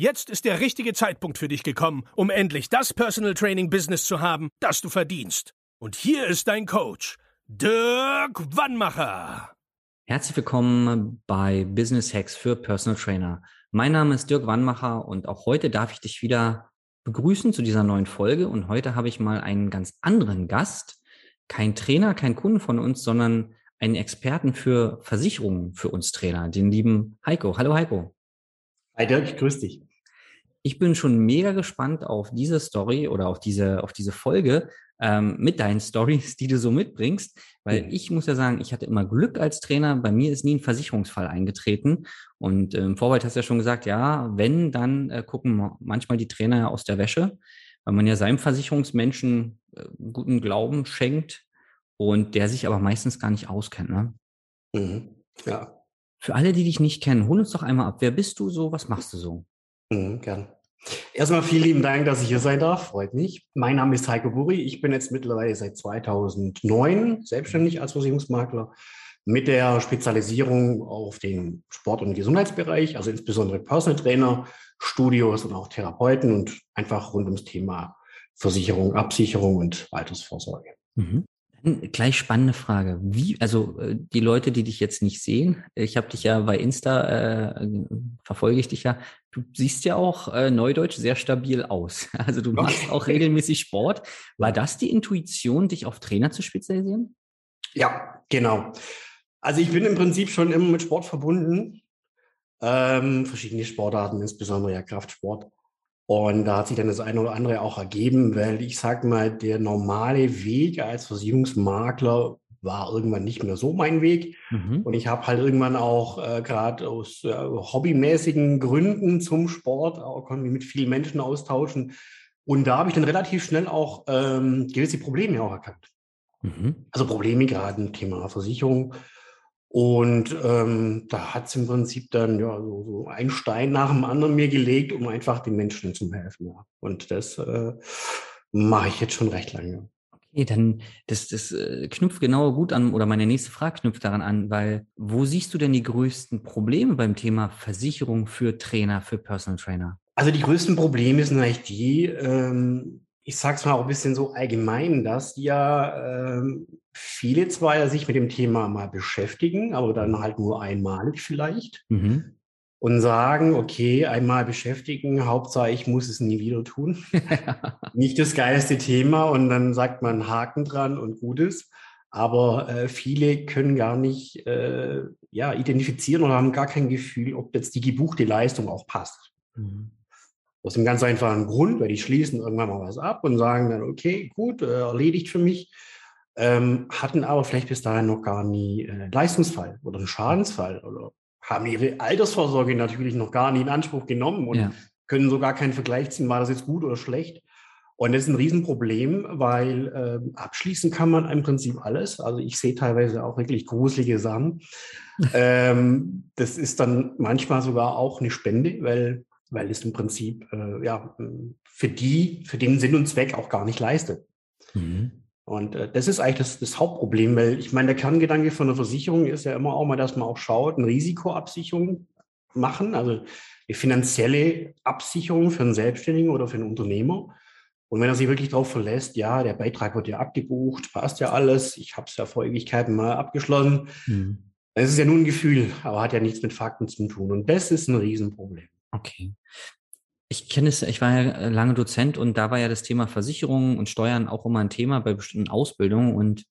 Jetzt ist der richtige Zeitpunkt für dich gekommen, um endlich das Personal Training Business zu haben, das du verdienst. Und hier ist dein Coach, Dirk Wannmacher. Herzlich willkommen bei Business Hacks für Personal Trainer. Mein Name ist Dirk Wannmacher und auch heute darf ich dich wieder begrüßen zu dieser neuen Folge. Und heute habe ich mal einen ganz anderen Gast. Kein Trainer, kein Kunden von uns, sondern einen Experten für Versicherungen für uns Trainer, den lieben Heiko. Hallo Heiko. Hi Dirk, grüß dich ich bin schon mega gespannt auf diese Story oder auf diese, auf diese Folge ähm, mit deinen Stories, die du so mitbringst, weil mhm. ich muss ja sagen, ich hatte immer Glück als Trainer. Bei mir ist nie ein Versicherungsfall eingetreten. Und im ähm, Vorwald hast du ja schon gesagt, ja, wenn, dann äh, gucken manchmal die Trainer ja aus der Wäsche, weil man ja seinem Versicherungsmenschen äh, guten Glauben schenkt und der sich aber meistens gar nicht auskennt. Ne? Mhm. Ja. Für alle, die dich nicht kennen, hol uns doch einmal ab. Wer bist du so? Was machst du so? Mhm, gern. Erstmal vielen lieben Dank, dass ich hier sein darf. Freut mich. Mein Name ist Heiko Buri. Ich bin jetzt mittlerweile seit 2009 selbstständig als Versicherungsmakler mit der Spezialisierung auf den Sport- und Gesundheitsbereich, also insbesondere Personal Trainer, Studios und auch Therapeuten und einfach rund ums Thema Versicherung, Absicherung und Altersvorsorge. Mhm. Gleich spannende Frage. Wie, also äh, die Leute, die dich jetzt nicht sehen, ich habe dich ja bei Insta, äh, verfolge ich dich ja, du siehst ja auch äh, neudeutsch sehr stabil aus. Also du machst okay. auch regelmäßig Sport. War das die Intuition, dich auf Trainer zu spezialisieren? Ja, genau. Also ich bin im Prinzip schon immer mit Sport verbunden. Ähm, verschiedene Sportarten, insbesondere ja Kraftsport. Und da hat sich dann das eine oder andere auch ergeben, weil ich sag mal, der normale Weg als Versicherungsmakler war irgendwann nicht mehr so mein Weg. Mhm. Und ich habe halt irgendwann auch äh, gerade aus äh, hobbymäßigen Gründen zum Sport, auch konnte mich mit vielen Menschen austauschen. Und da habe ich dann relativ schnell auch ähm, gewisse Probleme auch erkannt. Mhm. Also Probleme gerade im Thema Versicherung. Und ähm, da hat es im Prinzip dann ja so, so ein Stein nach dem anderen mir gelegt, um einfach den Menschen zu helfen. Ja. Und das äh, mache ich jetzt schon recht lange. Okay, dann das, das äh, knüpft genau gut an, oder meine nächste Frage knüpft daran an, weil wo siehst du denn die größten Probleme beim Thema Versicherung für Trainer, für Personal Trainer? Also die größten Probleme sind eigentlich die, ähm, ich sage es mal auch ein bisschen so allgemein, dass ja ähm, viele zwar sich mit dem Thema mal beschäftigen, aber dann halt nur einmalig vielleicht. Mhm. Und sagen, okay, einmal beschäftigen, Hauptsache ich muss es nie wieder tun. Nicht das geilste Thema und dann sagt man Haken dran und Gutes. Aber äh, viele können gar nicht äh, ja, identifizieren oder haben gar kein Gefühl, ob jetzt die gebuchte Leistung auch passt. Mhm. Aus dem ganz einfachen Grund, weil die schließen irgendwann mal was ab und sagen dann, okay, gut, äh, erledigt für mich, ähm, hatten aber vielleicht bis dahin noch gar nie äh, Leistungsfall oder einen Schadensfall oder haben ihre Altersvorsorge natürlich noch gar nie in Anspruch genommen und ja. können sogar keinen Vergleich ziehen, war das jetzt gut oder schlecht. Und das ist ein Riesenproblem, weil äh, abschließen kann man im Prinzip alles. Also ich sehe teilweise auch wirklich gruselige Sachen. ähm, das ist dann manchmal sogar auch eine Spende, weil weil es im Prinzip äh, ja für die, für den Sinn und Zweck auch gar nicht leistet. Mhm. Und äh, das ist eigentlich das, das, Hauptproblem, weil ich meine, der Kerngedanke von der Versicherung ist ja immer auch mal, dass man auch schaut, eine Risikoabsicherung machen, also eine finanzielle Absicherung für einen Selbstständigen oder für einen Unternehmer. Und wenn er sich wirklich darauf verlässt, ja, der Beitrag wird ja abgebucht, passt ja alles, ich habe es ja vor Ewigkeiten mal abgeschlossen, mhm. dann ist es ja nur ein Gefühl, aber hat ja nichts mit Fakten zu tun. Und das ist ein Riesenproblem. Okay. Ich kenne es, ich war ja lange Dozent und da war ja das Thema Versicherungen und Steuern auch immer ein Thema bei bestimmten Ausbildungen und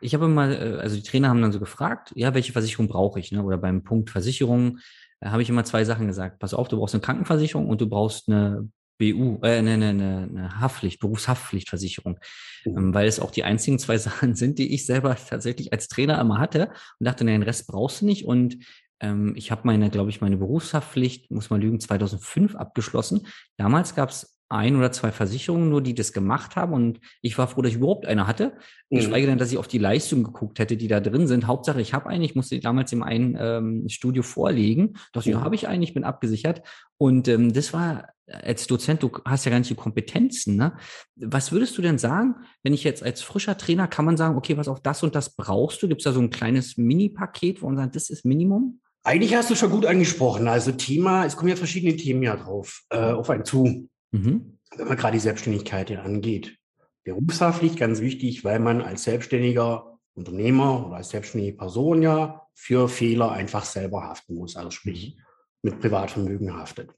ich habe immer, äh, also die Trainer haben dann so gefragt, ja, welche Versicherung brauche ich, ne? Oder beim Punkt Versicherung äh, habe ich immer zwei Sachen gesagt. Pass auf, du brauchst eine Krankenversicherung und du brauchst eine BU, äh, eine, eine, eine Haftpflicht, Berufshaftpflichtversicherung, mhm. ähm, weil es auch die einzigen zwei Sachen sind, die ich selber tatsächlich als Trainer immer hatte und dachte, nee, den Rest brauchst du nicht und ähm, ich habe meine, glaube ich, meine Berufshaftpflicht, muss man lügen, 2005 abgeschlossen. Damals gab es ein oder zwei Versicherungen nur, die das gemacht haben. Und ich war froh, dass ich überhaupt eine hatte. Mhm. Geschweige denn, dass ich auf die Leistung geguckt hätte, die da drin sind. Hauptsache, ich habe eine. Ich musste damals in einem ähm, Studio vorlegen. Doch, ja, mhm. habe ich eine. Ich bin abgesichert. Und ähm, das war als Dozent, du hast ja gar nicht die Kompetenzen. Ne? Was würdest du denn sagen, wenn ich jetzt als frischer Trainer, kann man sagen, okay, was auf das und das brauchst du? Gibt es da so ein kleines Mini-Paket, wo man sagt, das ist Minimum? Eigentlich hast du schon gut angesprochen. Also Thema, es kommen ja verschiedene Themen ja drauf, äh, auf einen zu. Mhm. Wenn man gerade die Selbstständigkeit angeht. Berufshaftlich ganz wichtig, weil man als selbstständiger Unternehmer oder als selbstständige Person ja für Fehler einfach selber haften muss, also sprich mhm. mit Privatvermögen haftet.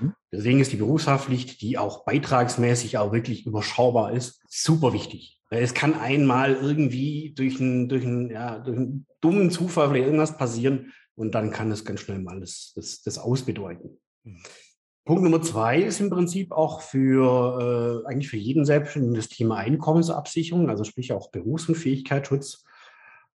Mhm. Deswegen ist die Berufshaftpflicht, die auch beitragsmäßig auch wirklich überschaubar ist, super wichtig. Weil es kann einmal irgendwie durch einen, durch einen, ja, durch einen dummen Zufall oder irgendwas passieren und dann kann es ganz schnell mal das, das, das ausbedeuten. Mhm. Punkt Nummer zwei ist im Prinzip auch für äh, eigentlich für jeden Selbstständigen das Thema Einkommensabsicherung, also sprich auch Berufs- und Fähigkeitsschutz.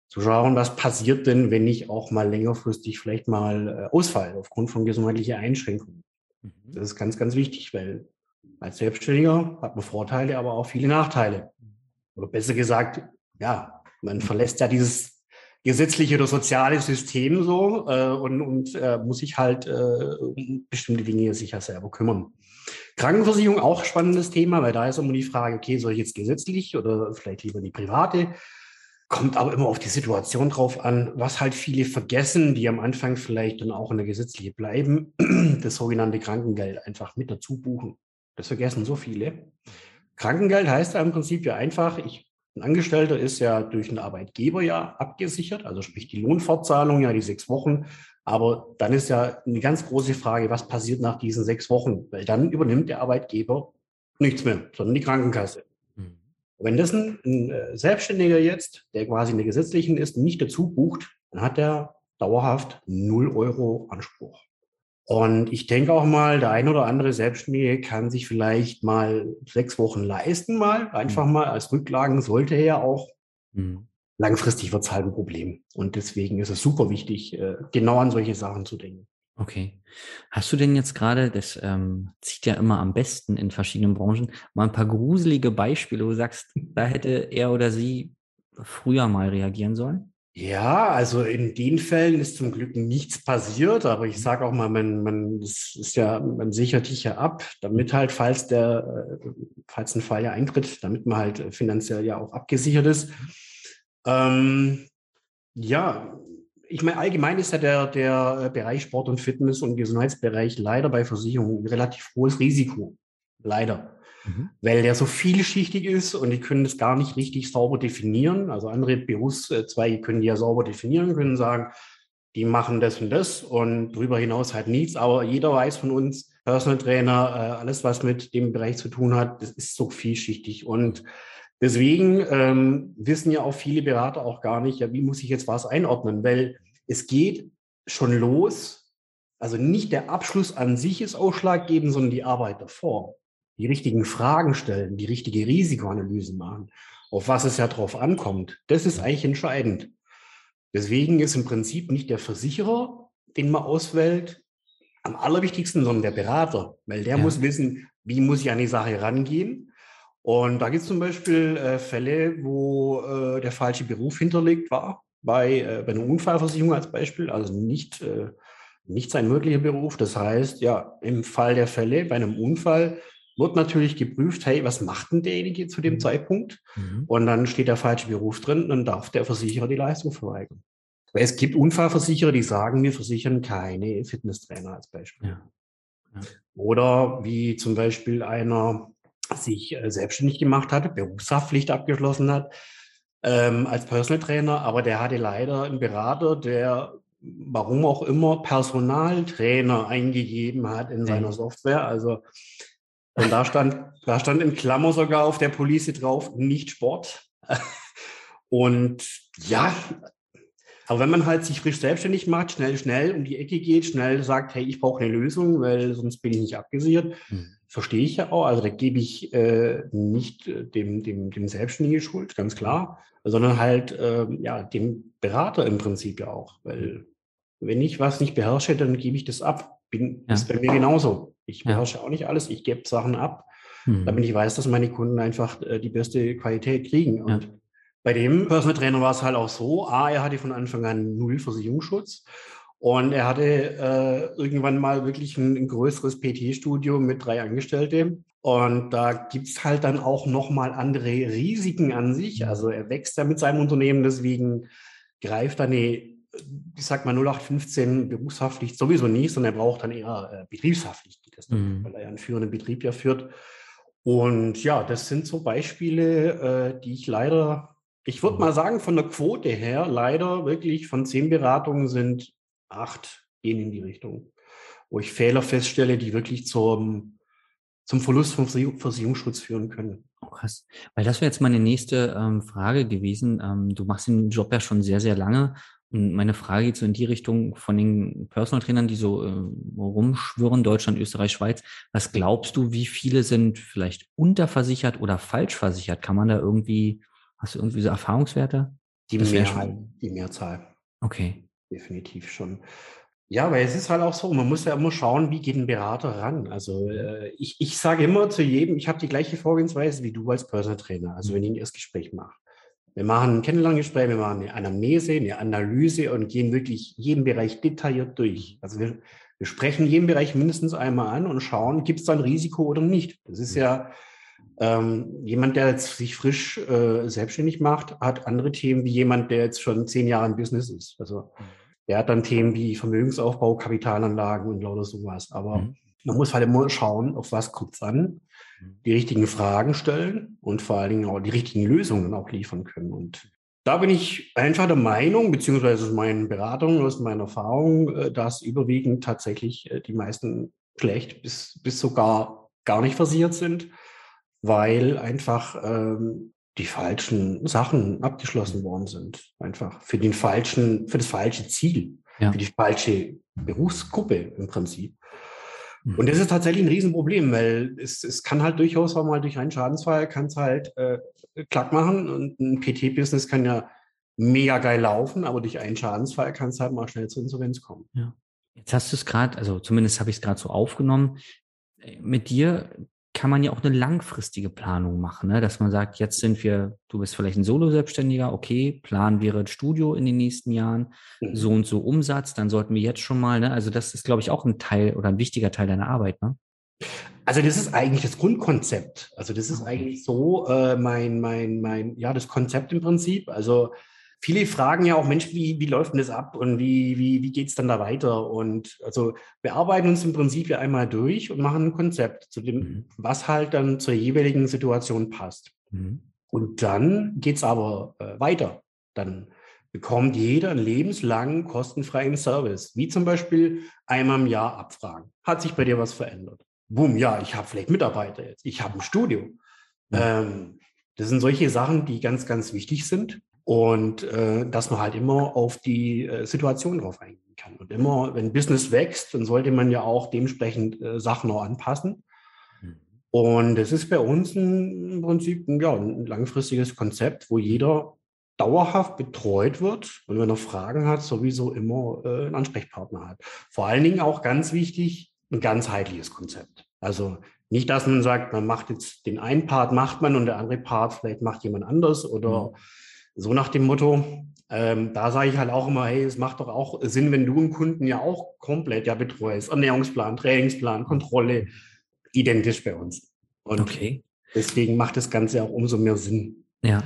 Zu schauen, was passiert denn, wenn ich auch mal längerfristig vielleicht mal äh, ausfalle aufgrund von gesundheitlicher Einschränkungen. Mhm. Das ist ganz, ganz wichtig, weil als Selbstständiger hat man Vorteile, aber auch viele Nachteile. Oder besser gesagt, ja, man verlässt ja dieses gesetzliche oder soziale System so äh, und, und äh, muss sich halt äh, um bestimmte Dinge sicher selber kümmern. Krankenversicherung auch spannendes Thema, weil da ist immer die Frage, okay, soll ich jetzt gesetzlich oder vielleicht lieber die private? Kommt aber immer auf die Situation drauf an, was halt viele vergessen, die am Anfang vielleicht dann auch in der gesetzliche bleiben, das sogenannte Krankengeld einfach mit dazu buchen. Das vergessen so viele. Krankengeld heißt ja im Prinzip ja einfach, ich ein Angestellter ist ja durch einen Arbeitgeber ja abgesichert, also sprich die Lohnfortzahlung, ja die sechs Wochen. Aber dann ist ja eine ganz große Frage, was passiert nach diesen sechs Wochen? Weil dann übernimmt der Arbeitgeber nichts mehr, sondern die Krankenkasse. Mhm. Wenn das ein, ein, äh, Selbstständiger jetzt, der quasi in der gesetzlichen ist, nicht dazu bucht, dann hat er dauerhaft null Euro Anspruch. Und ich denke auch mal, der ein oder andere Selbstständige kann sich vielleicht mal sechs Wochen leisten, mal einfach mhm. mal als Rücklagen sollte er ja auch. Mhm. Langfristig wird es halt ein Problem. Und deswegen ist es super wichtig, äh, genau an solche Sachen zu denken. Okay. Hast du denn jetzt gerade, das ähm, zieht ja immer am besten in verschiedenen Branchen, mal ein paar gruselige Beispiele, wo du sagst, da hätte er oder sie früher mal reagieren sollen? Ja, also in den Fällen ist zum Glück nichts passiert, aber ich sage auch mal, man, man, das ist ja, man sichert dich ja ab, damit halt, falls der, äh, falls ein Fall ja eintritt, damit man halt finanziell ja auch abgesichert ist. Ähm, ja, ich meine, allgemein ist ja der, der Bereich Sport und Fitness und Gesundheitsbereich leider bei Versicherungen ein relativ hohes Risiko. Leider. Mhm. Weil der so vielschichtig ist und die können das gar nicht richtig sauber definieren. Also andere Berufszweige können die ja sauber definieren, können sagen, die machen das und das und darüber hinaus halt nichts. Aber jeder weiß von uns, Personal Trainer, äh, alles, was mit dem Bereich zu tun hat, das ist so vielschichtig. Und deswegen ähm, wissen ja auch viele Berater auch gar nicht, ja, wie muss ich jetzt was einordnen? Weil es geht schon los. Also nicht der Abschluss an sich ist ausschlaggebend, sondern die Arbeit davor die richtigen Fragen stellen, die richtige Risikoanalyse machen, auf was es ja drauf ankommt, das ist eigentlich entscheidend. Deswegen ist im Prinzip nicht der Versicherer, den man auswählt, am allerwichtigsten, sondern der Berater, weil der ja. muss wissen, wie muss ich an die Sache rangehen. Und da gibt es zum Beispiel äh, Fälle, wo äh, der falsche Beruf hinterlegt war, bei, äh, bei einer Unfallversicherung als Beispiel, also nicht, äh, nicht sein möglicher Beruf. Das heißt, ja, im Fall der Fälle bei einem Unfall wird natürlich geprüft, hey, was macht denn derjenige zu dem mhm. Zeitpunkt? Mhm. Und dann steht der falsche Beruf drin, dann darf der Versicherer die Leistung verweigern. Weil es gibt Unfallversicherer, die sagen, wir versichern keine Fitnesstrainer als Beispiel. Ja. Ja. Oder wie zum Beispiel einer sich äh, selbstständig gemacht hat, Berufshaftpflicht abgeschlossen hat, ähm, als Personal Trainer, aber der hatte leider einen Berater, der warum auch immer Personaltrainer eingegeben hat in seiner mhm. Software. Also und da stand, da stand in Klammer sogar auf der Police drauf, nicht Sport. Und ja, aber wenn man halt sich frisch selbstständig macht, schnell, schnell um die Ecke geht, schnell sagt, hey, ich brauche eine Lösung, weil sonst bin ich nicht abgesichert, mhm. verstehe ich ja auch. Also da gebe ich äh, nicht äh, dem, dem, dem Selbstständigen Schuld, ganz klar, sondern halt äh, ja, dem Berater im Prinzip ja auch, weil wenn ich was nicht beherrsche, dann gebe ich das ab. Bin, ja. Ist bei mir genauso. Ich beherrsche ja. auch nicht alles, ich gebe Sachen ab, mhm. damit ich weiß, dass meine Kunden einfach äh, die beste Qualität kriegen. Und ja. bei dem Personal Trainer war es halt auch so, A, er hatte von Anfang an null Versicherungsschutz und er hatte äh, irgendwann mal wirklich ein, ein größeres PT-Studio mit drei Angestellten. Und da gibt es halt dann auch nochmal andere Risiken an sich. Also er wächst ja mit seinem Unternehmen, deswegen greift er eine, ich sag mal 0815 Berufshaftpflicht sowieso nicht, sondern er braucht dann eher äh, Betriebshaftpflicht, mhm. weil er einen führenden Betrieb ja führt. Und ja, das sind so Beispiele, äh, die ich leider, ich würde mal sagen, von der Quote her, leider wirklich von zehn Beratungen sind acht gehen in die Richtung, wo ich Fehler feststelle, die wirklich zum, zum Verlust von Versicherungsschutz führen können. Oh, krass. Weil das wäre jetzt meine nächste ähm, Frage gewesen. Ähm, du machst den Job ja schon sehr, sehr lange. Und meine Frage geht so in die Richtung von den Personal Trainern, die so äh, rumschwirren, Deutschland, Österreich, Schweiz. Was glaubst du, wie viele sind vielleicht unterversichert oder falsch versichert? Kann man da irgendwie, hast du irgendwie so Erfahrungswerte? Die, Mehrzahl, die Mehrzahl. Okay definitiv schon. Ja, weil es ist halt auch so, man muss ja immer schauen, wie geht ein Berater ran. Also äh, ich, ich sage immer zu jedem, ich habe die gleiche Vorgehensweise wie du als Personal Trainer, also wenn ich ein Erstgespräch mache. Wir machen ein Kennenlerngespräch, wir machen eine Anamnese, eine Analyse und gehen wirklich jeden Bereich detailliert durch. Also wir, wir sprechen jeden Bereich mindestens einmal an und schauen, gibt es da ein Risiko oder nicht. Das ist ja ähm, jemand, der jetzt sich frisch äh, selbstständig macht, hat andere Themen wie jemand, der jetzt schon zehn Jahre im Business ist. Also mhm. Der hat dann Themen wie Vermögensaufbau, Kapitalanlagen und lauter sowas. Aber mhm. Man muss halt immer schauen, auf was kommt es an, mhm. die richtigen Fragen stellen und vor allen Dingen auch die richtigen Lösungen auch liefern können. Und da bin ich einfach der Meinung, beziehungsweise aus meinen Beratungen, aus meiner Erfahrung, äh, dass überwiegend tatsächlich äh, die meisten schlecht bis, bis sogar gar nicht versiert sind, weil einfach ähm, die falschen Sachen abgeschlossen worden sind. Einfach für den falschen, für das falsche Ziel, ja. für die falsche Berufsgruppe im Prinzip. Mhm. Und das ist tatsächlich ein Riesenproblem, weil es, es kann halt durchaus auch mal durch einen Schadensfall kann es halt äh, klack machen und ein PT-Business kann ja mega geil laufen, aber durch einen Schadensfall kann es halt mal schnell zur Insolvenz kommen. Ja. Jetzt hast du es gerade, also zumindest habe ich es gerade so aufgenommen. Mit dir kann man ja auch eine langfristige Planung machen, ne? dass man sagt, jetzt sind wir, du bist vielleicht ein Solo-Selbstständiger, okay, Plan wäre ein Studio in den nächsten Jahren, mhm. so und so Umsatz, dann sollten wir jetzt schon mal, ne? also das ist, glaube ich, auch ein Teil oder ein wichtiger Teil deiner Arbeit. Ne? Also das ist eigentlich das Grundkonzept. Also das ist okay. eigentlich so äh, mein, mein, mein, ja, das Konzept im Prinzip. Also viele fragen ja auch, Mensch, wie, wie läuft denn das ab und wie, wie, wie geht es dann da weiter? Und also wir arbeiten uns im Prinzip ja einmal durch und machen ein Konzept zu dem, mhm. was halt dann zur jeweiligen Situation passt. Mhm. Und dann geht es aber äh, weiter. Dann bekommt jeder einen lebenslangen kostenfreien Service, wie zum Beispiel einmal im Jahr abfragen. Hat sich bei dir was verändert? Boom, ja, ich habe vielleicht Mitarbeiter jetzt, ich habe ein Studio. Mhm. Ähm, das sind solche Sachen, die ganz, ganz wichtig sind. Und äh, dass man halt immer auf die äh, Situation drauf eingehen kann. Und immer, wenn Business wächst, dann sollte man ja auch dementsprechend äh, Sachen auch anpassen. Mhm. Und es ist bei uns ein, im Prinzip ein, ja, ein langfristiges Konzept, wo jeder dauerhaft betreut wird und wenn er Fragen hat, sowieso immer äh, einen Ansprechpartner hat. Vor allen Dingen auch ganz wichtig, ein ganzheitliches Konzept. Also nicht, dass man sagt, man macht jetzt den einen Part macht man und der andere Part vielleicht macht jemand anders oder mhm so nach dem Motto, ähm, da sage ich halt auch immer, hey, es macht doch auch Sinn, wenn du einen Kunden ja auch komplett ja betreust. Ernährungsplan, Trainingsplan, Kontrolle, identisch bei uns. Und okay. deswegen macht das Ganze auch umso mehr Sinn. Ja.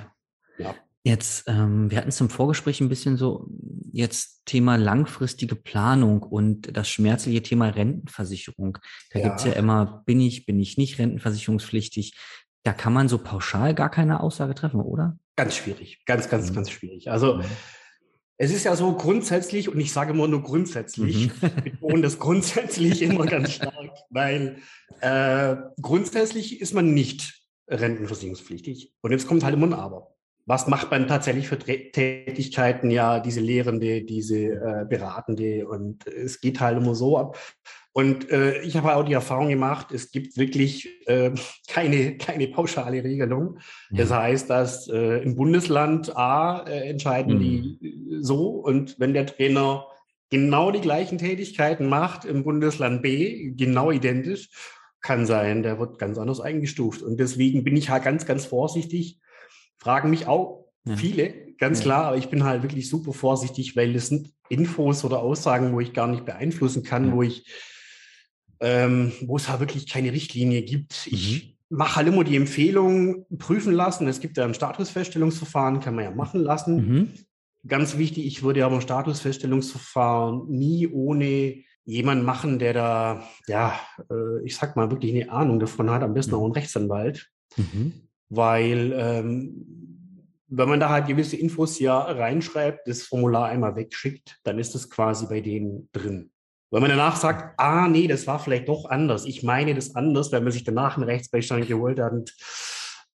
ja. Jetzt, ähm, wir hatten es im Vorgespräch ein bisschen so, jetzt Thema langfristige Planung und das schmerzliche Thema Rentenversicherung. Da ja. gibt es ja immer, bin ich, bin ich nicht rentenversicherungspflichtig. Da kann man so pauschal gar keine Aussage treffen, oder? Ganz schwierig, ganz, ganz, mhm. ganz schwierig. Also mhm. es ist ja so grundsätzlich, und ich sage immer nur grundsätzlich, mhm. ich betone das grundsätzlich immer ganz stark, weil äh, grundsätzlich ist man nicht rentenversicherungspflichtig. Und jetzt kommt halt immer ein Aber. Was macht man tatsächlich für Tätigkeiten? Ja, diese Lehrende, diese äh, Beratende und es geht halt immer so ab. Und äh, ich habe auch die Erfahrung gemacht, es gibt wirklich äh, keine, keine pauschale Regelung. Ja. Das heißt, dass äh, im Bundesland A äh, entscheiden mhm. die so und wenn der Trainer genau die gleichen Tätigkeiten macht im Bundesland B, genau identisch, kann sein, der wird ganz anders eingestuft. Und deswegen bin ich halt ganz, ganz vorsichtig. Fragen mich auch ja. viele, ganz ja. klar, aber ich bin halt wirklich super vorsichtig, weil es sind Infos oder Aussagen, wo ich gar nicht beeinflussen kann, wo ich, ähm, wo es halt wirklich keine Richtlinie gibt. Ich mhm. mache halt immer die Empfehlung, prüfen lassen. Es gibt ja ein Statusfeststellungsverfahren, kann man ja machen lassen. Mhm. Ganz wichtig, ich würde aber ein Statusfeststellungsverfahren nie ohne jemanden machen, der da, ja, äh, ich sag mal, wirklich eine Ahnung davon hat, am besten mhm. auch einen Rechtsanwalt. Mhm. Weil ähm, wenn man da halt gewisse Infos ja reinschreibt, das Formular einmal wegschickt, dann ist das quasi bei denen drin. Wenn man danach sagt, ah, nee, das war vielleicht doch anders, ich meine das anders, wenn man sich danach einen Rechtsbeistand geholt hat,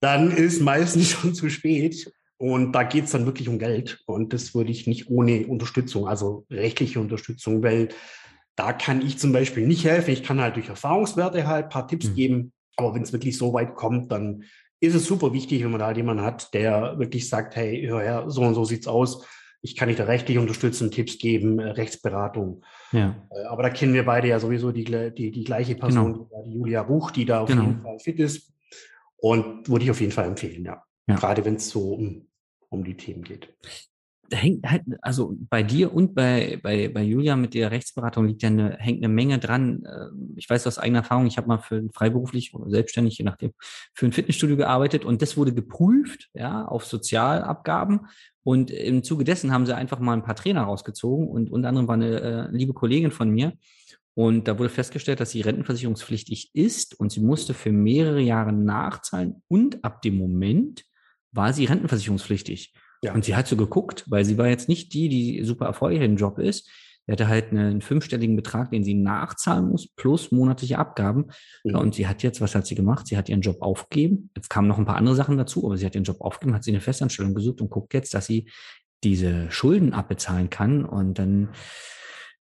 dann ist meistens schon zu spät. Und da geht es dann wirklich um Geld. Und das würde ich nicht ohne Unterstützung, also rechtliche Unterstützung, weil da kann ich zum Beispiel nicht helfen. Ich kann halt durch Erfahrungswerte halt ein paar Tipps mhm. geben. Aber wenn es wirklich so weit kommt, dann ist es super wichtig, wenn man da halt jemanden hat, der wirklich sagt, hey, hör her, so und so sieht's aus. Ich kann dich da rechtlich unterstützen, Tipps geben, äh, Rechtsberatung. Ja. Äh, aber da kennen wir beide ja sowieso die, die, die gleiche Person, genau. die Julia Buch, die da auf genau. jeden Fall fit ist. Und würde ich auf jeden Fall empfehlen, ja. ja. Gerade wenn es so um um die Themen geht. Da hängt halt, also bei dir und bei, bei, bei Julia mit der Rechtsberatung liegt ja eine, hängt eine Menge dran. Ähm, ich weiß aus eigener Erfahrung, ich habe mal für freiberuflich oder selbstständig, je nachdem, für ein Fitnessstudio gearbeitet und das wurde geprüft, ja, auf Sozialabgaben. Und im Zuge dessen haben sie einfach mal ein paar Trainer rausgezogen und unter anderem war eine äh, liebe Kollegin von mir, und da wurde festgestellt, dass sie rentenversicherungspflichtig ist und sie musste für mehrere Jahre nachzahlen und ab dem Moment, war sie rentenversicherungspflichtig. Ja. Und sie hat so geguckt, weil sie war jetzt nicht die, die super erfolgreich im Job ist. Sie hatte halt einen fünfstelligen Betrag, den sie nachzahlen muss, plus monatliche Abgaben. Mhm. Und sie hat jetzt, was hat sie gemacht? Sie hat ihren Job aufgegeben. Jetzt kamen noch ein paar andere Sachen dazu, aber sie hat ihren Job aufgegeben, hat sie eine Festanstellung gesucht und guckt jetzt, dass sie diese Schulden abbezahlen kann. Und dann,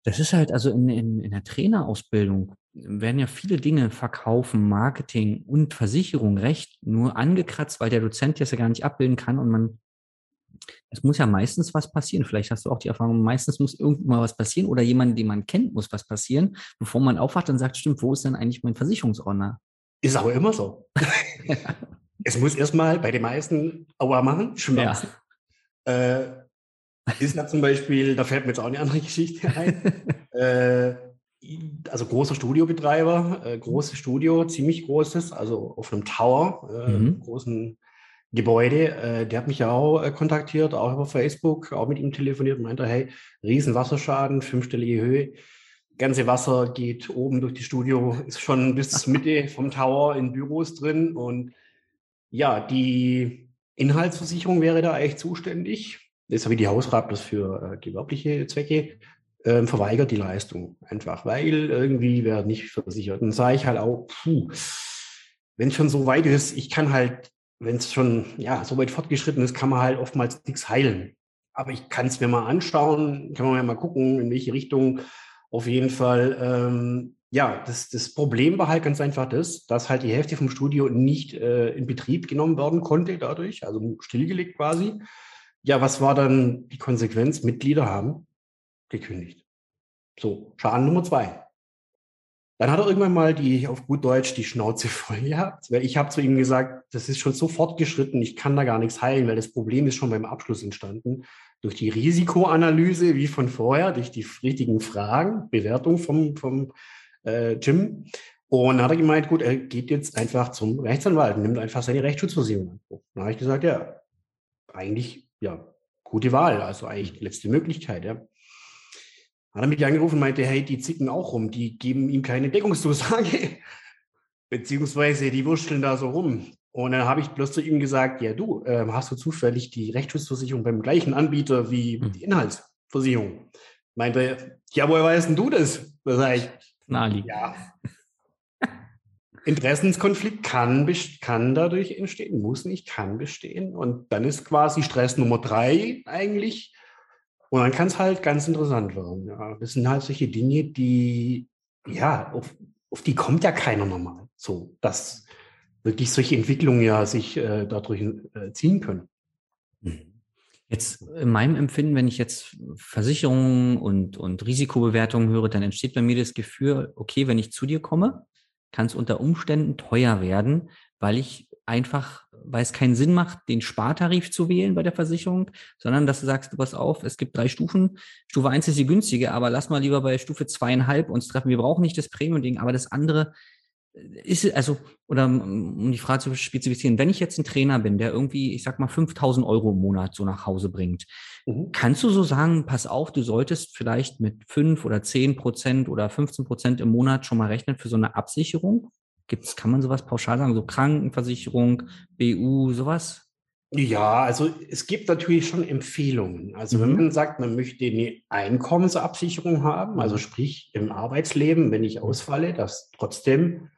das ist halt also in, in, in der Trainerausbildung werden ja viele Dinge, Verkaufen, Marketing und Versicherung, Recht, nur angekratzt, weil der Dozent das ja gar nicht abbilden kann und man, es muss ja meistens was passieren. Vielleicht hast du auch die Erfahrung, meistens muss irgendwann was passieren oder jemand, den man kennt, muss was passieren, bevor man aufwacht und sagt, stimmt, wo ist denn eigentlich mein Versicherungsordner? Ist aber immer so. es muss erstmal bei den meisten Aua machen, schmerzen. Ja. Äh, ist ja zum Beispiel, da fällt mir jetzt auch eine andere Geschichte ein. äh, also großer Studiobetreiber, äh, großes Studio, ziemlich großes, also auf einem Tower, äh, mhm. großen Gebäude. Äh, der hat mich ja auch äh, kontaktiert, auch über Facebook, auch mit ihm telefoniert und meinte, hey, riesen Wasserschaden, fünfstellige Höhe. Ganze Wasser geht oben durch die Studio, ist schon bis zur Mitte vom Tower in Büros drin. Und ja, die Inhaltsversicherung wäre da eigentlich zuständig. Das ist wie die Hausrat das für äh, gewerbliche Zwecke ähm, verweigert die Leistung einfach, weil irgendwie wer nicht versichert. Und sage ich halt auch, puh, wenn es schon so weit ist, ich kann halt, wenn es schon ja so weit fortgeschritten ist, kann man halt oftmals nichts heilen. Aber ich kann es mir mal anschauen, kann man mal gucken, in welche Richtung. Auf jeden Fall, ähm, ja, das, das Problem war halt ganz einfach das, dass halt die Hälfte vom Studio nicht äh, in Betrieb genommen werden konnte dadurch, also stillgelegt quasi. Ja, was war dann die Konsequenz? Mitglieder haben gekündigt. So, Schaden Nummer zwei. Dann hat er irgendwann mal die, auf gut Deutsch, die Schnauze voll gehabt, weil ich habe zu ihm gesagt, das ist schon so fortgeschritten, ich kann da gar nichts heilen, weil das Problem ist schon beim Abschluss entstanden. Durch die Risikoanalyse, wie von vorher, durch die richtigen Fragen, Bewertung vom, vom äh, Jim. Und dann hat er gemeint, gut, er geht jetzt einfach zum Rechtsanwalt und nimmt einfach seine Rechtsschutzversicherung an. Dann habe ich gesagt, ja, eigentlich, ja, gute Wahl, also eigentlich die letzte Möglichkeit, ja. Hat er mich angerufen und meinte, hey, die zicken auch rum, die geben ihm keine Deckungszusage, beziehungsweise die wurschteln da so rum. Und dann habe ich bloß zu ihm gesagt, ja du, äh, hast du zufällig die Rechtsschutzversicherung beim gleichen Anbieter wie hm. die Inhaltsversicherung? Meinte, ja, woher weißt denn du das? Da sage ich, Naheliegend. Ja. Interessenskonflikt kann, kann dadurch entstehen, muss nicht, kann bestehen. Und dann ist quasi Stress Nummer drei eigentlich, und dann kann es halt ganz interessant werden. Ja. Das sind halt solche Dinge, die, ja, auf, auf die kommt ja keiner normal. So, dass wirklich solche Entwicklungen ja sich äh, dadurch äh, ziehen können. Mhm. Jetzt in meinem Empfinden, wenn ich jetzt Versicherungen und, und Risikobewertungen höre, dann entsteht bei mir das Gefühl, okay, wenn ich zu dir komme, kann es unter Umständen teuer werden, weil ich einfach, weil es keinen Sinn macht, den Spartarif zu wählen bei der Versicherung, sondern dass du sagst, du pass auf, es gibt drei Stufen. Stufe eins ist die günstige, aber lass mal lieber bei Stufe zweieinhalb uns treffen. Wir brauchen nicht das Premium-Ding, aber das andere ist, also, oder um die Frage zu spezifizieren, wenn ich jetzt ein Trainer bin, der irgendwie, ich sag mal, 5000 Euro im Monat so nach Hause bringt, mhm. kannst du so sagen, pass auf, du solltest vielleicht mit fünf oder zehn Prozent oder 15 Prozent im Monat schon mal rechnen für so eine Absicherung? Gibt's, kann man sowas pauschal sagen, so Krankenversicherung, BU, sowas? Ja, also es gibt natürlich schon Empfehlungen. Also mhm. wenn man sagt, man möchte eine Einkommensabsicherung haben, also sprich im Arbeitsleben, wenn ich ausfalle, dass trotzdem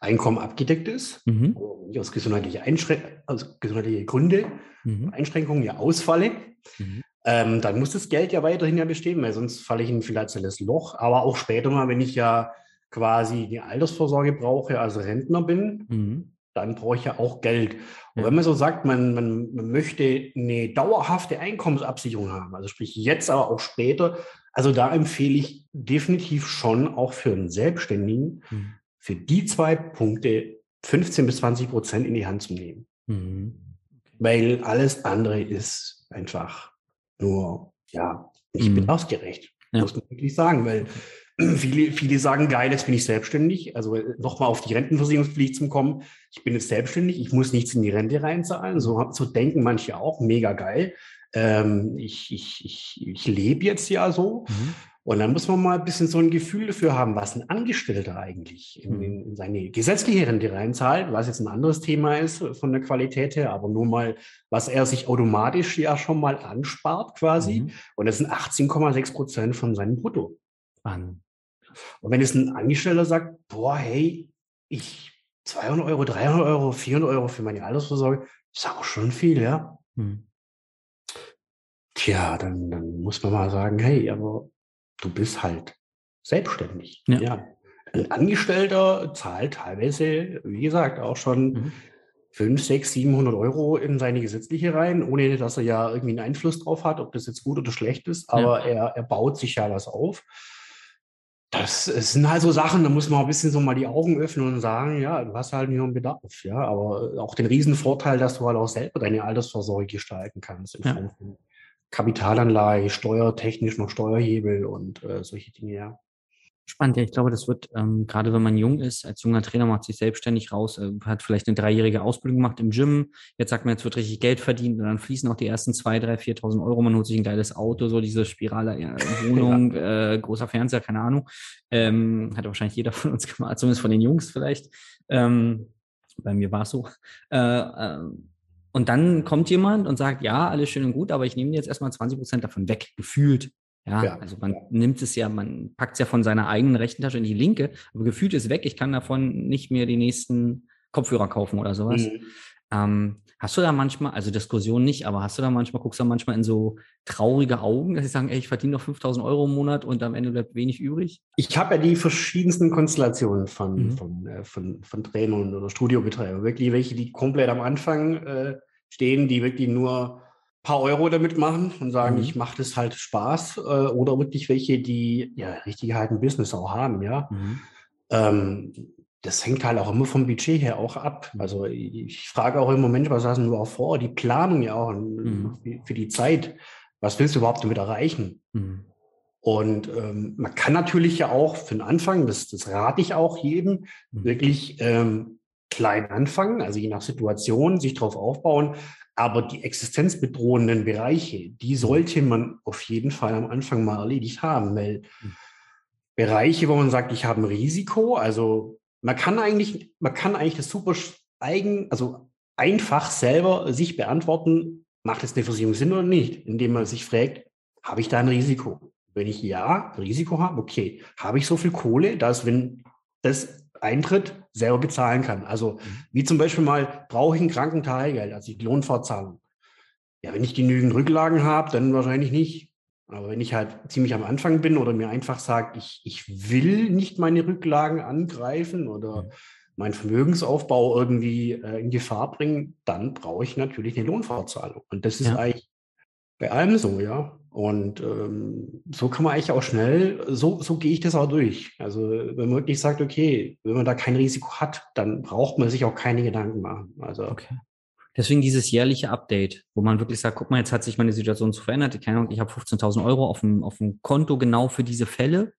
Einkommen abgedeckt ist, mhm. aus gesundheitlichen Einschrän aus gesundheitliche Gründe, mhm. Einschränkungen ja ausfalle, mhm. ähm, dann muss das Geld ja weiterhin ja bestehen, weil sonst falle ich in ein finanzielles Loch. Aber auch später mal, wenn ich ja quasi die Altersvorsorge brauche, also Rentner bin, mhm. dann brauche ich ja auch Geld. Und ja. wenn man so sagt, man, man, man möchte eine dauerhafte Einkommensabsicherung haben, also sprich jetzt, aber auch später, also da empfehle ich definitiv schon auch für einen Selbstständigen, mhm für die zwei Punkte 15 bis 20 Prozent in die Hand zu nehmen. Mhm. Weil alles andere ist einfach nur, ja, nicht mhm. bedarfsgerecht. Ja. Muss man wirklich sagen, weil viele, viele sagen, geil, jetzt bin ich selbstständig. Also nochmal auf die Rentenversicherungspflicht zu kommen. Ich bin jetzt selbstständig, ich muss nichts in die Rente reinzahlen. So, so denken manche auch, mega geil. Ähm, ich, ich, ich, ich lebe jetzt ja so. Mhm. Und dann muss man mal ein bisschen so ein Gefühl dafür haben, was ein Angestellter eigentlich in, in, in seine gesetzliche Rente reinzahlt, was jetzt ein anderes Thema ist von der Qualität her, aber nur mal, was er sich automatisch ja schon mal anspart quasi. Mhm. Und das sind 18,6 Prozent von seinem Brutto. An. Und wenn jetzt ein Angestellter sagt, boah, hey, ich 200 Euro, 300 Euro, 400 Euro für meine Altersvorsorge, ist auch schon viel, ja. Mhm. Tja, dann, dann muss man mal sagen, hey, aber du bist halt selbstständig. Ja. ja. Ein Angestellter zahlt teilweise, wie gesagt, auch schon mhm. 5, 6, 700 Euro in seine gesetzliche rein, ohne dass er ja irgendwie einen Einfluss drauf hat, ob das jetzt gut oder schlecht ist. Aber ja. er, er baut sich ja was auf. Das, das sind halt so Sachen, da muss man ein bisschen so mal die Augen öffnen und sagen, ja, du hast halt nur einen Bedarf, ja, aber auch den Riesenvorteil, dass du halt auch selber deine Altersvorsorge gestalten kannst in Form von Kapitalanlage, steuertechnisch noch Steuerhebel und äh, solche Dinge, ja. Spannend, ja. Ich glaube, das wird, ähm, gerade wenn man jung ist, als junger Trainer macht sich selbstständig raus, äh, hat vielleicht eine dreijährige Ausbildung gemacht im Gym. Jetzt sagt man, jetzt wird richtig Geld verdient und dann fließen auch die ersten zwei, drei, viertausend Euro. Man holt sich ein geiles Auto, so diese Spirale, äh, Wohnung, ja. äh, großer Fernseher, keine Ahnung. Ähm, hat wahrscheinlich jeder von uns gemacht, zumindest von den Jungs vielleicht. Ähm, bei mir war es so. Äh, äh, und dann kommt jemand und sagt, ja, alles schön und gut, aber ich nehme jetzt erstmal 20 Prozent davon weg, gefühlt. Ja, ja, also man nimmt es ja, man packt es ja von seiner eigenen rechten Tasche in die linke, aber gefühlt ist weg, ich kann davon nicht mehr die nächsten Kopfhörer kaufen oder sowas. Mhm. Ähm, hast du da manchmal, also Diskussion nicht, aber hast du da manchmal, guckst du da manchmal in so traurige Augen, dass sie sagen, ey, ich verdiene noch 5000 Euro im Monat und am Ende bleibt wenig übrig? Ich habe ja die verschiedensten Konstellationen von, mhm. von, äh, von, von Trainern oder Studiobetreibern. Wirklich welche, die komplett am Anfang äh, stehen, die wirklich nur paar Euro damit machen und sagen, mhm. ich mache das halt Spaß. Äh, oder wirklich welche, die ja richtig halt ein Business auch haben, ja. Mhm. Ähm, das hängt halt auch immer vom Budget her auch ab. Also ich, frage auch im Moment, was hast du auch vor? Die Planung ja auch mhm. für die Zeit. Was willst du überhaupt damit erreichen? Mhm. Und ähm, man kann natürlich ja auch für den Anfang, das, das rate ich auch jedem, mhm. wirklich ähm, klein anfangen, also je nach Situation sich darauf aufbauen. Aber die existenzbedrohenden Bereiche, die sollte man auf jeden Fall am Anfang mal erledigt haben, weil mhm. Bereiche, wo man sagt, ich habe ein Risiko, also man kann eigentlich, man kann eigentlich das super eigen, also einfach selber sich beantworten, macht es eine Versicherung Sinn oder nicht, indem man sich fragt, habe ich da ein Risiko? Wenn ich ja, Risiko habe, okay, habe ich so viel Kohle, dass wenn das Eintritt selber bezahlen kann. Also mhm. wie zum Beispiel mal, brauche ich ein Krankenteilgeld, also die Lohnfortzahlung. Ja, wenn ich genügend Rücklagen habe, dann wahrscheinlich nicht. Aber wenn ich halt ziemlich am Anfang bin oder mir einfach sage, ich, ich will nicht meine Rücklagen angreifen oder mhm. meinen Vermögensaufbau irgendwie äh, in Gefahr bringen, dann brauche ich natürlich eine Lohnfortzahlung. Und das ist ja. eigentlich Bei allem so, ja. Und ähm, so kann man eigentlich auch schnell, so, so gehe ich das auch durch. Also wenn man wirklich sagt, okay, wenn man da kein Risiko hat, dann braucht man sich auch keine Gedanken machen. Also okay. Deswegen dieses jährliche Update, wo man wirklich sagt, guck mal, jetzt hat sich meine Situation so verändert. Ich, ich habe 15.000 Euro auf dem, auf dem Konto genau für diese Fälle.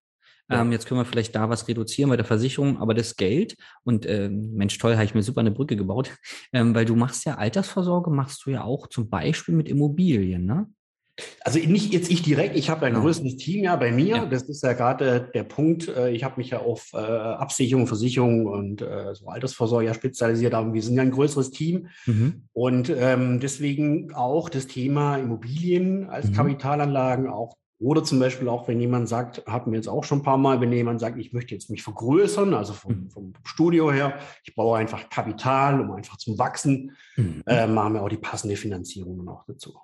Ja. Ähm, jetzt können wir vielleicht da was reduzieren bei der Versicherung, aber das Geld und ähm, Mensch, toll, habe ich mir super eine Brücke gebaut, ähm, weil du machst ja Altersvorsorge, machst du ja auch zum Beispiel mit Immobilien, ne? Also nicht jetzt ich direkt, ich habe ein ja. größeres Team ja bei mir. Ja. Das ist ja gerade der Punkt. Äh, ich habe mich ja auf äh, Absicherung, Versicherung und äh, so Altersvorsorge spezialisiert. Aber wir sind ja ein größeres Team. Mhm. Und ähm, deswegen auch das Thema Immobilien als mhm. Kapitalanlagen, auch oder zum Beispiel auch, wenn jemand sagt, hatten wir jetzt auch schon ein paar Mal, wenn jemand sagt, ich möchte jetzt mich vergrößern, also vom, mhm. vom Studio her, ich brauche einfach Kapital, um einfach zu wachsen, mhm. äh, machen wir auch die passende Finanzierung noch dazu.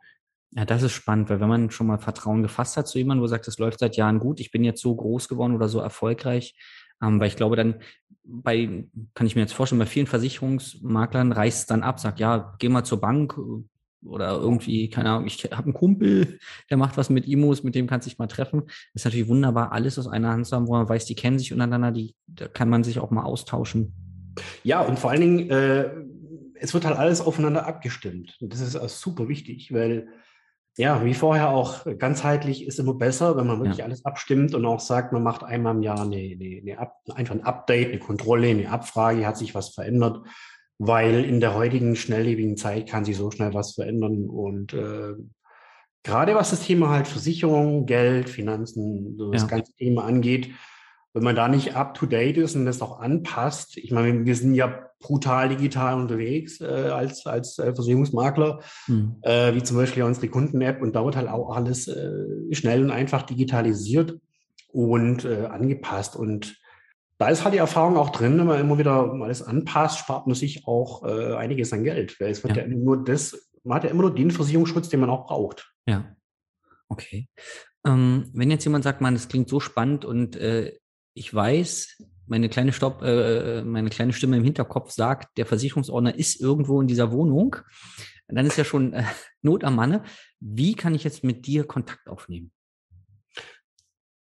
Ja, das ist spannend, weil wenn man schon mal Vertrauen gefasst hat zu jemandem, wo sagt, es läuft seit Jahren gut, ich bin jetzt so groß geworden oder so erfolgreich, ähm, weil ich glaube, dann bei, kann ich mir jetzt vorstellen, bei vielen Versicherungsmaklern reißt es dann ab, sagt, ja, geh mal zur Bank oder irgendwie, keine Ahnung, ich habe einen Kumpel, der macht was mit Imos, mit dem kannst du dich mal treffen. Das ist natürlich wunderbar, alles aus einer Hand zu haben, wo man weiß, die kennen sich untereinander, die, da kann man sich auch mal austauschen. Ja, und vor allen Dingen, äh, es wird halt alles aufeinander abgestimmt. Und das ist super wichtig, weil ja, wie vorher auch, ganzheitlich ist immer besser, wenn man wirklich ja. alles abstimmt und auch sagt, man macht einmal im Jahr eine, eine, eine einfach ein Update, eine Kontrolle, eine Abfrage, hat sich was verändert, weil in der heutigen schnelllebigen Zeit kann sich so schnell was verändern und äh, gerade was das Thema halt Versicherung, Geld, Finanzen, so das ganze Thema angeht, wenn man da nicht up to date ist und das auch anpasst, ich meine, wir sind ja brutal digital unterwegs äh, als, als äh, Versicherungsmakler, mhm. äh, wie zum Beispiel unsere Kunden-App und da wird halt auch alles äh, schnell und einfach digitalisiert und äh, angepasst. Und da ist halt die Erfahrung auch drin, wenn man immer wieder alles anpasst, spart man sich auch äh, einiges an Geld, weil es wird ja. ja nur das, man hat ja immer nur den Versicherungsschutz, den man auch braucht. Ja. Okay. Ähm, wenn jetzt jemand sagt, man, das klingt so spannend und äh, ich weiß, meine kleine Stopp, äh, meine kleine Stimme im Hinterkopf sagt, der Versicherungsordner ist irgendwo in dieser Wohnung, dann ist ja schon äh, Not am Manne. Wie kann ich jetzt mit dir Kontakt aufnehmen?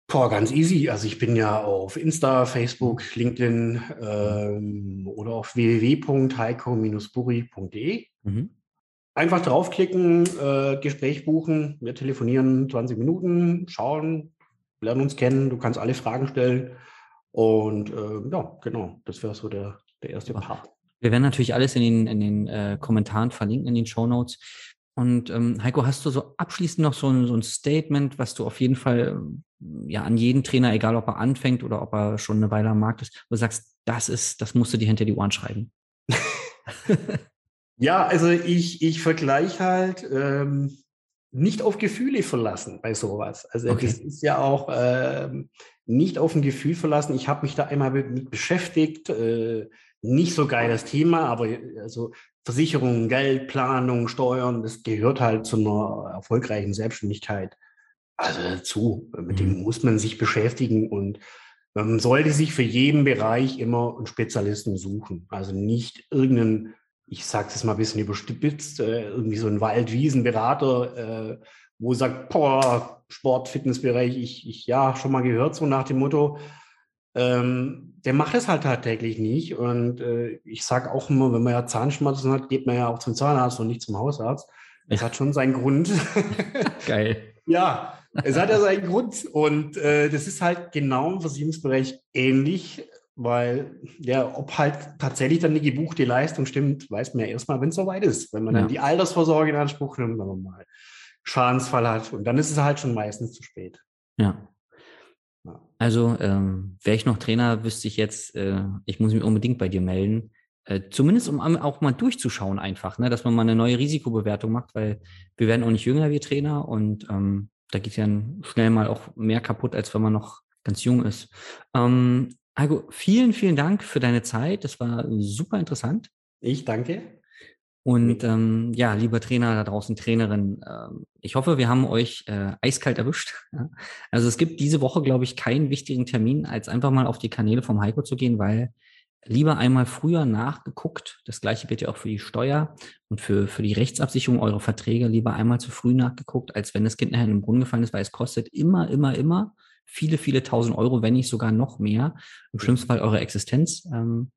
Boah, ganz easy. Also ich bin ja auf Insta, Facebook, LinkedIn ähm, oder auf www.heiko-buri.de. Mhm. Einfach draufklicken, äh, Gespräch buchen, wir telefonieren 20 Minuten, schauen, lernen uns kennen, du kannst alle Fragen stellen. Und äh, ja, genau, das wäre so der, der erste Part. Wir werden natürlich alles in den, in den äh, Kommentaren verlinken, in den Show Notes. Und ähm, Heiko, hast du so abschließend noch so ein, so ein Statement, was du auf jeden Fall ja an jeden Trainer, egal ob er anfängt oder ob er schon eine Weile am Markt ist, wo du sagst, das ist, das musst du dir hinter die Ohren schreiben? ja, also ich, ich vergleiche halt, ähm, nicht auf Gefühle verlassen bei sowas. Also okay. das ist ja auch ähm, nicht auf ein Gefühl verlassen. Ich habe mich da einmal mit beschäftigt. Äh, nicht so geil das Thema, aber also Versicherung, Geld, Planung, Steuern, das gehört halt zu einer erfolgreichen Selbstständigkeit. Also dazu, mit dem mhm. muss man sich beschäftigen und man sollte sich für jeden Bereich immer einen Spezialisten suchen. Also nicht irgendeinen ich sage es mal ein bisschen überspitzt, äh, irgendwie so ein Waldwiesenberater, äh, wo sagt, boah, Sport, Fitnessbereich, ich, ich ja schon mal gehört, so nach dem Motto, ähm, der macht es halt tagtäglich nicht. Und äh, ich sage auch immer, wenn man ja Zahnschmerzen hat, geht man ja auch zum Zahnarzt und nicht zum Hausarzt. Das hat schon seinen Grund. Geil. ja, es hat ja seinen Grund. Und äh, das ist halt genau im Versicherungsbereich ähnlich. Weil, ja, ob halt tatsächlich dann die gebuchte Leistung stimmt, weiß man ja erstmal, wenn es soweit ist. Wenn man ja. dann die Altersvorsorge in Anspruch nimmt, wenn man mal Schadensfall hat. Und dann ist es halt schon meistens zu spät. Ja. Also, ähm, wäre ich noch Trainer, wüsste ich jetzt, äh, ich muss mich unbedingt bei dir melden. Äh, zumindest um auch mal durchzuschauen einfach, ne? dass man mal eine neue Risikobewertung macht, weil wir werden auch nicht jünger, wir Trainer, und ähm, da geht ja schnell mal auch mehr kaputt, als wenn man noch ganz jung ist. Ähm, Algo, vielen, vielen Dank für deine Zeit. Das war super interessant. Ich danke. Und ähm, ja, lieber Trainer da draußen, Trainerin, äh, ich hoffe, wir haben euch äh, eiskalt erwischt. Ja? Also es gibt diese Woche, glaube ich, keinen wichtigen Termin, als einfach mal auf die Kanäle vom Heiko zu gehen, weil lieber einmal früher nachgeguckt. Das gleiche gilt ja auch für die Steuer und für, für die Rechtsabsicherung eurer Verträge lieber einmal zu früh nachgeguckt, als wenn das Kind nachher in den Brunnen gefallen ist, weil es kostet immer, immer, immer viele, viele tausend Euro, wenn nicht sogar noch mehr. Im schlimmsten Fall eure Existenz. Ähm,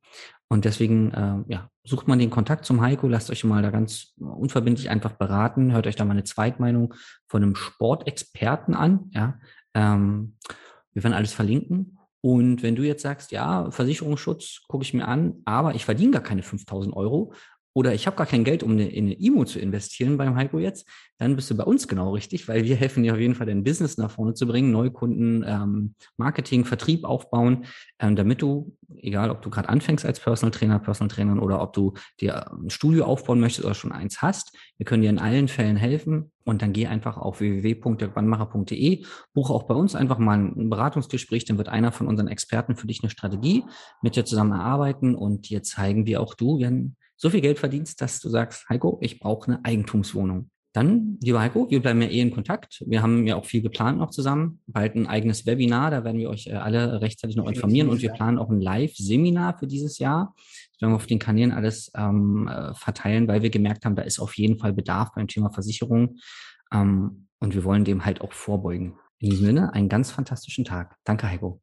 und deswegen, äh, ja, sucht man den Kontakt zum Heiko, lasst euch mal da ganz unverbindlich einfach beraten, hört euch da mal eine Zweitmeinung von einem Sportexperten an, ja. Ähm, wir werden alles verlinken. Und wenn du jetzt sagst, ja, Versicherungsschutz gucke ich mir an, aber ich verdiene gar keine 5000 Euro oder ich habe gar kein Geld, um eine, in eine IMO zu investieren beim Heiko jetzt, dann bist du bei uns genau richtig, weil wir helfen dir auf jeden Fall dein Business nach vorne zu bringen, Neukunden, ähm, Marketing, Vertrieb aufbauen, ähm, damit du, egal ob du gerade anfängst als Personal Trainer, Personal Trainerin oder ob du dir ein Studio aufbauen möchtest oder schon eins hast, wir können dir in allen Fällen helfen und dann geh einfach auf www.dirkwannmacher.de, buche auch bei uns einfach mal ein Beratungsgespräch, dann wird einer von unseren Experten für dich eine Strategie mit dir zusammen erarbeiten und dir zeigen, wie auch du, wenn so viel Geld verdienst, dass du sagst, Heiko, ich brauche eine Eigentumswohnung. Dann, lieber Heiko, wir bleiben ja eh in Kontakt. Wir haben ja auch viel geplant noch zusammen. Bald ein eigenes Webinar, da werden wir euch äh, alle rechtzeitig noch informieren. Und wir planen auch ein Live-Seminar für dieses Jahr. Das werden wir auf den Kanälen alles ähm, äh, verteilen, weil wir gemerkt haben, da ist auf jeden Fall Bedarf beim Thema Versicherung. Ähm, und wir wollen dem halt auch vorbeugen. In diesem Sinne, einen ganz fantastischen Tag. Danke, Heiko.